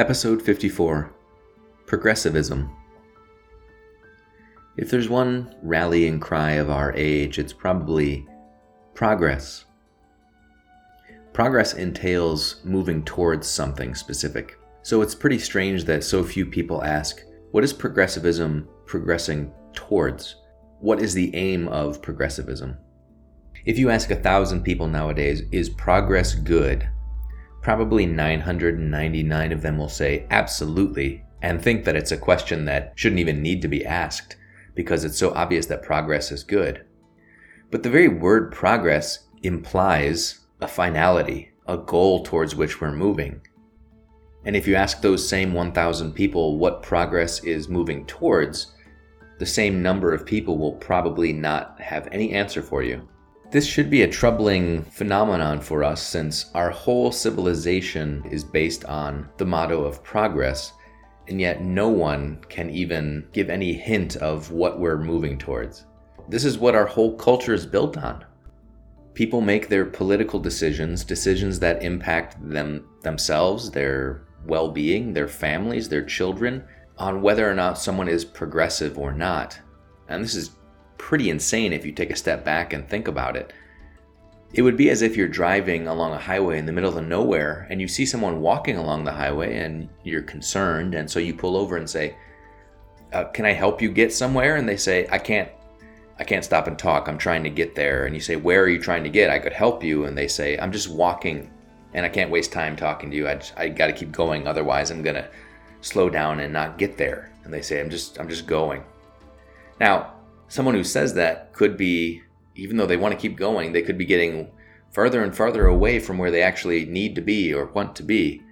Episode 54 Progressivism. If there's one rallying cry of our age, it's probably progress. Progress entails moving towards something specific. So it's pretty strange that so few people ask, what is progressivism progressing towards? What is the aim of progressivism? If you ask a thousand people nowadays, is progress good? Probably 999 of them will say absolutely and think that it's a question that shouldn't even need to be asked because it's so obvious that progress is good. But the very word progress implies a finality, a goal towards which we're moving. And if you ask those same 1,000 people what progress is moving towards, the same number of people will probably not have any answer for you. This should be a troubling phenomenon for us since our whole civilization is based on the motto of progress, and yet no one can even give any hint of what we're moving towards. This is what our whole culture is built on. People make their political decisions, decisions that impact them themselves, their well-being, their families, their children, on whether or not someone is progressive or not. And this is pretty insane if you take a step back and think about it. It would be as if you're driving along a highway in the middle of nowhere and you see someone walking along the highway and you're concerned, and so you pull over and say, uh, "Can I help you get somewhere?" And they say, "I can't. I can't stop and talk. I'm trying to get there." And you say, "Where are you trying to get? I could help you." And they say, "I'm just walking, and I can't waste time talking to you. I I got to keep going, otherwise I'm gonna slow down and not get there." And they say, "I'm just I'm just going." Now, someone who says that could be, even though they want to keep going, they could be getting further and further away from where they actually need to be or want to be.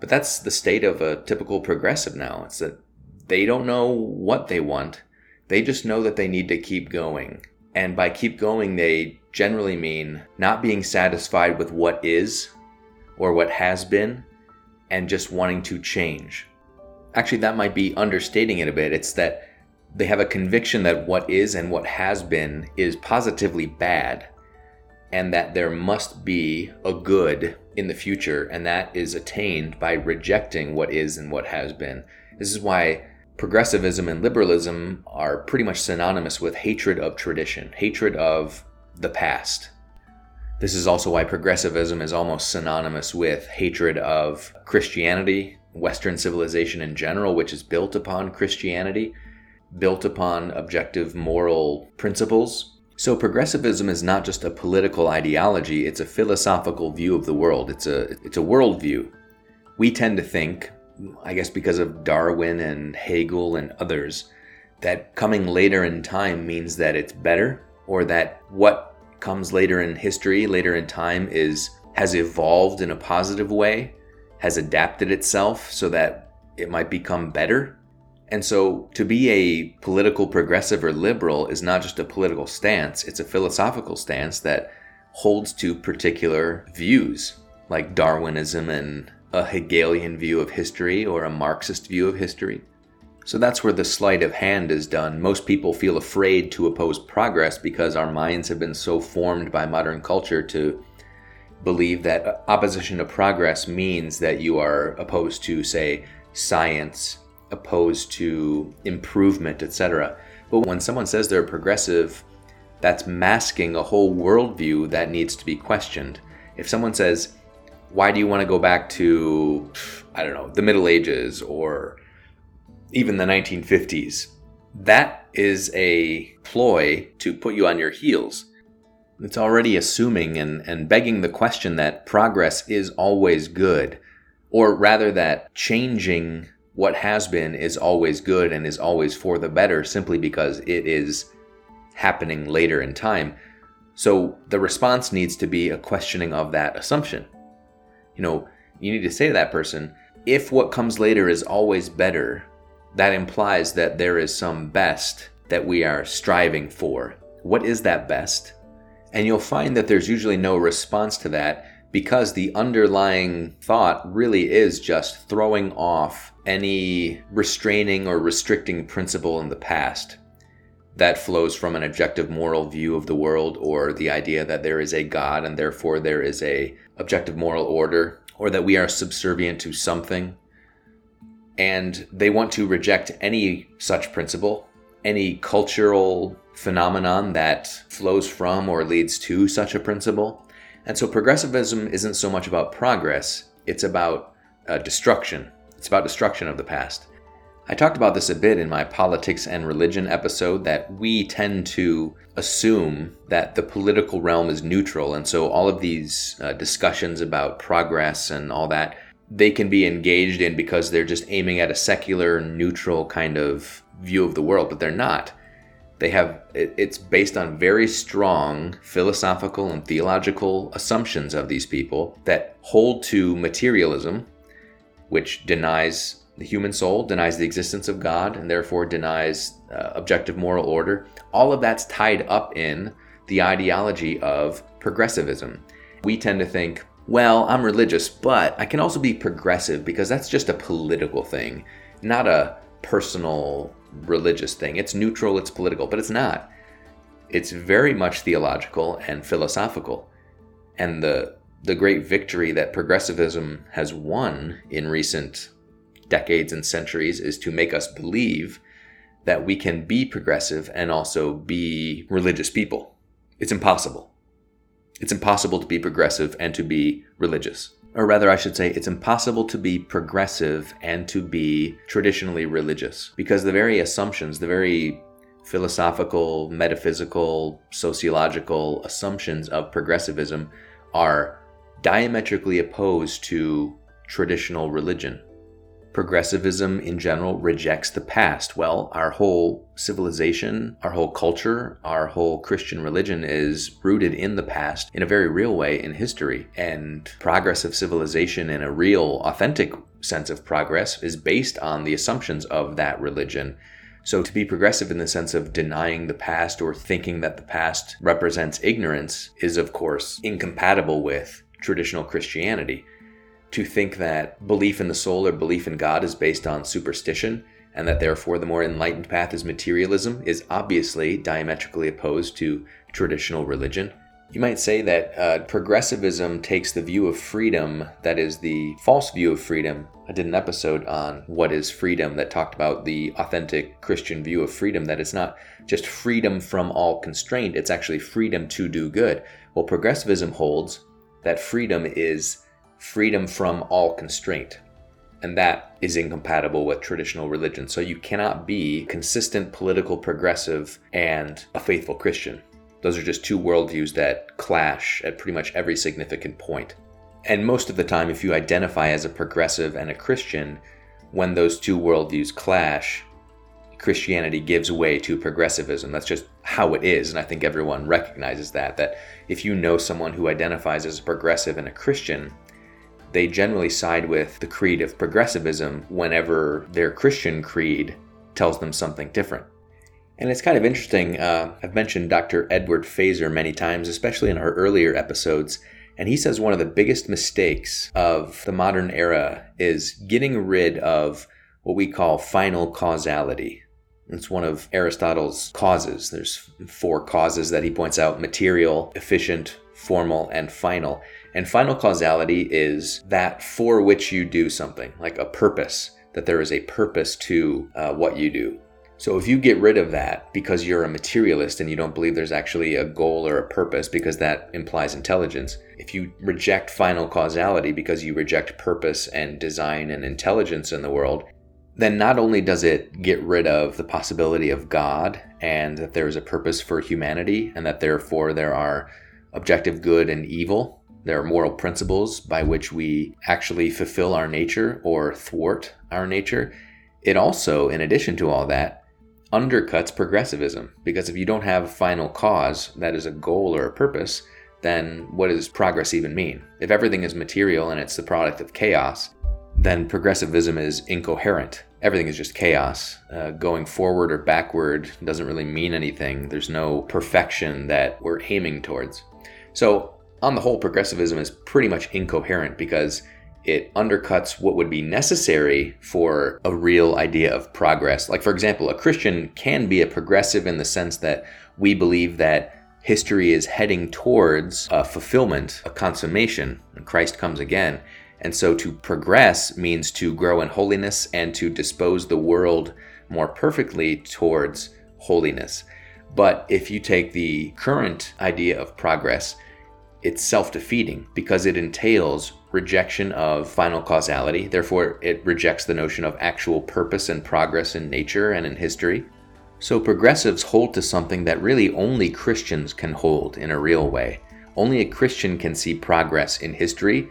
But that's the state of a typical progressive now. It's that they don't know what they want. They just know that they need to keep going. And by keep going, they generally mean not being satisfied with what is or what has been and just wanting to change. Actually, that might be understating it a bit. It's that they have a conviction that what is and what has been is positively bad, and that there must be a good in the future, and that is attained by rejecting what is and what has been. This is why progressivism and liberalism are pretty much synonymous with hatred of tradition, hatred of the past. This is also why progressivism is almost synonymous with hatred of Christianity, Western civilization in general, which is built upon Christianity built upon objective moral principles. So, progressivism is not just a political ideology, it's a philosophical view of the world. It's a, it's a worldview. We tend to think, I guess because of Darwin and Hegel and others, that coming later in time means that it's better, or that what comes later in history, later in time, is has evolved in a positive way, has adapted itself so that it might become better. And so to be a political progressive or liberal is not just a political stance, it's a philosophical stance that holds to particular views, like Darwinism and a Hegelian view of history or a Marxist view of history. So that's where the sleight of hand is done. Most people feel afraid to oppose progress because our minds have been so formed by modern culture to believe that opposition to progress means that you are opposed to, say, science opposed to improvement, etc. But when someone says they're progressive, that's masking a whole worldview that needs to be questioned. If someone says, why do you want to go back to, I don't know, the Middle Ages or even the 1950s? That is a ploy to put you on your heels. It's already assuming and, and begging the question that progress is always good, or rather, that changing what has been is always good and is always for the better simply because it is happening later in time. So the response needs to be a questioning of that assumption. You know, you need to say to that person, if what comes later is always better, that implies that there is some best that we are striving for. What is that best? And you'll find that there's usually no response to that because the underlying thought really is just throwing off any restraining or restricting principle in the past that flows from an objective moral view of the world or the idea that there is a god and therefore there is a objective moral order or that we are subservient to something And they want to reject any such principle, any cultural phenomenon that flows from or leads to such a principle. And so progressivism isn't so much about progress, it's about uh, destruction. It's about destruction of the past. I talked about this a bit in my politics and religion episode that we tend to assume that the political realm is neutral. And so all of these uh, discussions about progress and all that, they can be engaged in because they're just aiming at a secular, neutral kind of view of the world, but they're not. They have, it's based on very strong philosophical and theological assumptions of these people that hold to materialism, which denies the human soul denies the existence of God and therefore denies uh, objective moral order. All of that's tied up in the ideology of progressivism. We tend to think, well, I'm religious, but I can also be progressive because that's just a political thing, not a personal religious thing. It's neutral, it's political, but it's not. It's very much theological and philosophical. And the the great victory that progressivism has won in recent decades and centuries is to make us believe that we can be progressive and also be religious people. It's impossible. It's impossible to be progressive and to be religious. Or rather, I should say, it's impossible to be progressive and to be traditionally religious because the very assumptions, the very philosophical, metaphysical, sociological assumptions of progressivism are diametrically opposed to traditional religion progressivism in general rejects the past. Well, our whole civilization, our whole culture, our whole Christian religion is rooted in the past in a very real way in history. And progress of civilization in a real, authentic sense of progress is based on the assumptions of that religion. So, to be progressive in the sense of denying the past or thinking that the past represents ignorance is, of course, incompatible with traditional Christianity to think that belief in the soul or belief in God is based on superstition and that therefore the more enlightened path is materialism is obviously diametrically opposed to traditional religion. You might say that uh, progressivism takes the view of freedom that is the false view of freedom. I did an episode on what is freedom that talked about the authentic Christian view of freedom, that it's not just freedom from all constraint, it's actually freedom to do good. Well, progressivism holds that freedom is freedom from all constraint. And that is incompatible with traditional religion. So you cannot be consistent political progressive and a faithful Christian. Those are just two worldviews that clash at pretty much every significant point. And most of the time, if you identify as a progressive and a Christian, when those two worldviews clash, Christianity gives way to progressivism. That's just how it is. And I think everyone recognizes that. That if you know someone who identifies as a progressive and a Christian, they generally side with the creed of progressivism whenever their Christian creed tells them something different. And it's kind of interesting. Uh, I've mentioned Dr. Edward Feser many times, especially in our earlier episodes. And he says one of the biggest mistakes of the modern era is getting rid of what we call final causality. It's one of Aristotle's causes. There's four causes that he points out material, efficient, formal, and final. And final causality is that for which you do something, like a purpose, that there is a purpose to uh, what you do. So if you get rid of that because you're a materialist and you don't believe there's actually a goal or a purpose because that implies intelligence, if you reject final causality because you reject purpose and design and intelligence in the world, then not only does it get rid of the possibility of God and that there is a purpose for humanity and that therefore there are objective good and evil, there are moral principles by which we actually fulfill our nature or thwart our nature. It also, in addition to all that, undercuts progressivism because if you don't have a final cause that is a goal or a purpose, then what does progress even mean? If everything is material and it's the product of chaos, then progressivism is incoherent. Everything is just chaos. Uh, going forward or backward doesn't really mean anything. There's no perfection that we're aiming towards. So, on the whole, progressivism is pretty much incoherent because it undercuts what would be necessary for a real idea of progress. Like, for example, a Christian can be a progressive in the sense that we believe that history is heading towards a fulfillment, a consummation, and Christ comes again. And so to progress means to grow in holiness and to dispose the world more perfectly towards holiness. But if you take the current idea of progress, it's self defeating because it entails rejection of final causality. Therefore, it rejects the notion of actual purpose and progress in nature and in history. So, progressives hold to something that really only Christians can hold in a real way. Only a Christian can see progress in history,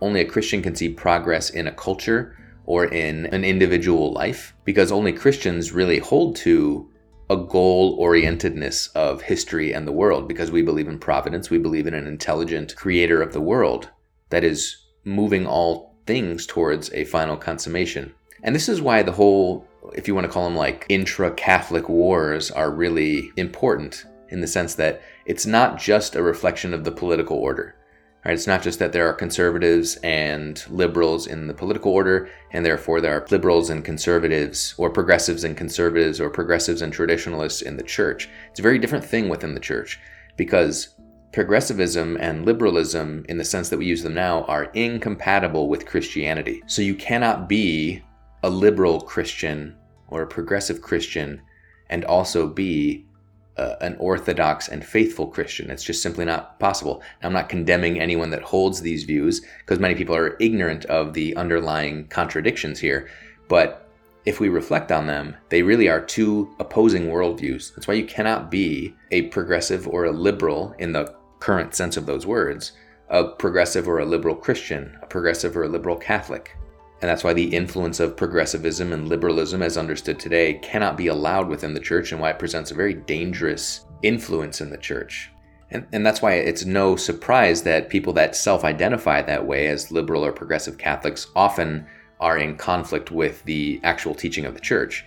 only a Christian can see progress in a culture or in an individual life, because only Christians really hold to a goal orientedness of history and the world because we believe in providence, we believe in an intelligent creator of the world that is moving all things towards a final consummation. And this is why the whole, if you want to call them like intra Catholic wars, are really important in the sense that it's not just a reflection of the political order. Right? It's not just that there are conservatives and liberals in the political order, and therefore there are liberals and conservatives, or progressives and conservatives, or progressives and traditionalists in the church. It's a very different thing within the church because progressivism and liberalism, in the sense that we use them now, are incompatible with Christianity. So you cannot be a liberal Christian or a progressive Christian and also be uh, an orthodox and faithful Christian. It's just simply not possible. I'm not condemning anyone that holds these views because many people are ignorant of the underlying contradictions here. But if we reflect on them, they really are two opposing worldviews. That's why you cannot be a progressive or a liberal in the current sense of those words, a progressive or a liberal Christian, a progressive or a liberal Catholic. And that's why the influence of progressivism and liberalism, as understood today, cannot be allowed within the church and why it presents a very dangerous influence in the church. And, and that's why it's no surprise that people that self identify that way as liberal or progressive Catholics often are in conflict with the actual teaching of the church.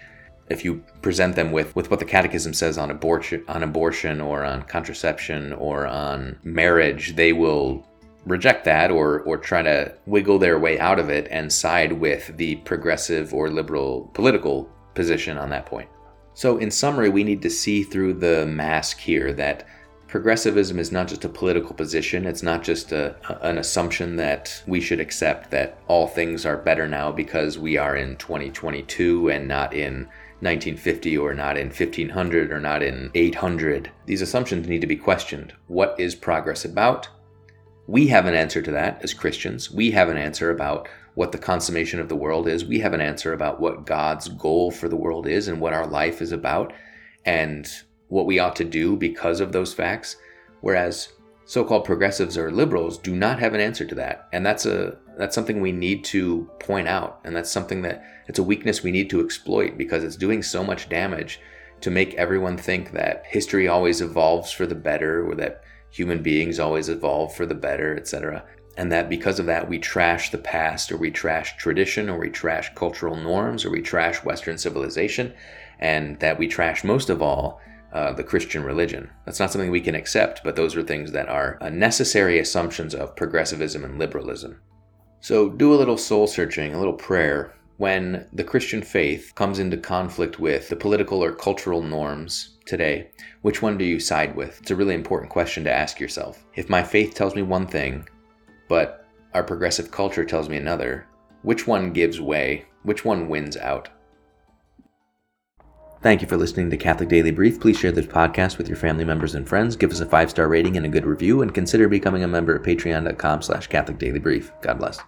If you present them with, with what the catechism says on abortion, on abortion or on contraception or on marriage, they will reject that or or try to wiggle their way out of it and side with the progressive or liberal political position on that point. So in summary, we need to see through the mask here that progressivism is not just a political position, it's not just a, an assumption that we should accept that all things are better now because we are in 2022 and not in 1950 or not in 1500 or not in 800. These assumptions need to be questioned. What is progress about? We have an answer to that as Christians. We have an answer about what the consummation of the world is. We have an answer about what God's goal for the world is and what our life is about and what we ought to do because of those facts. Whereas so-called progressives or liberals do not have an answer to that. And that's a that's something we need to point out and that's something that it's a weakness we need to exploit because it's doing so much damage to make everyone think that history always evolves for the better or that human beings always evolve for the better, etc. And that because of that, we trash the past, or we trash tradition, or we trash cultural norms, or we trash Western civilization, and that we trash most of all uh, the Christian religion. That's not something we can accept, but those are things that are uh, necessary assumptions of progressivism and liberalism. So do a little soul searching, a little prayer. When the Christian faith comes into conflict with the political or cultural norms today, which one do you side with? It's a really important question to ask yourself. If my faith tells me one thing, but our progressive culture tells me another, which one gives way? Which one wins out? Thank you for listening to Catholic Daily Brief. Please share this podcast with your family members and friends. Give us a five-star rating and a good review, and consider becoming a member at patreon.com slash Catholic Daily Brief. God bless.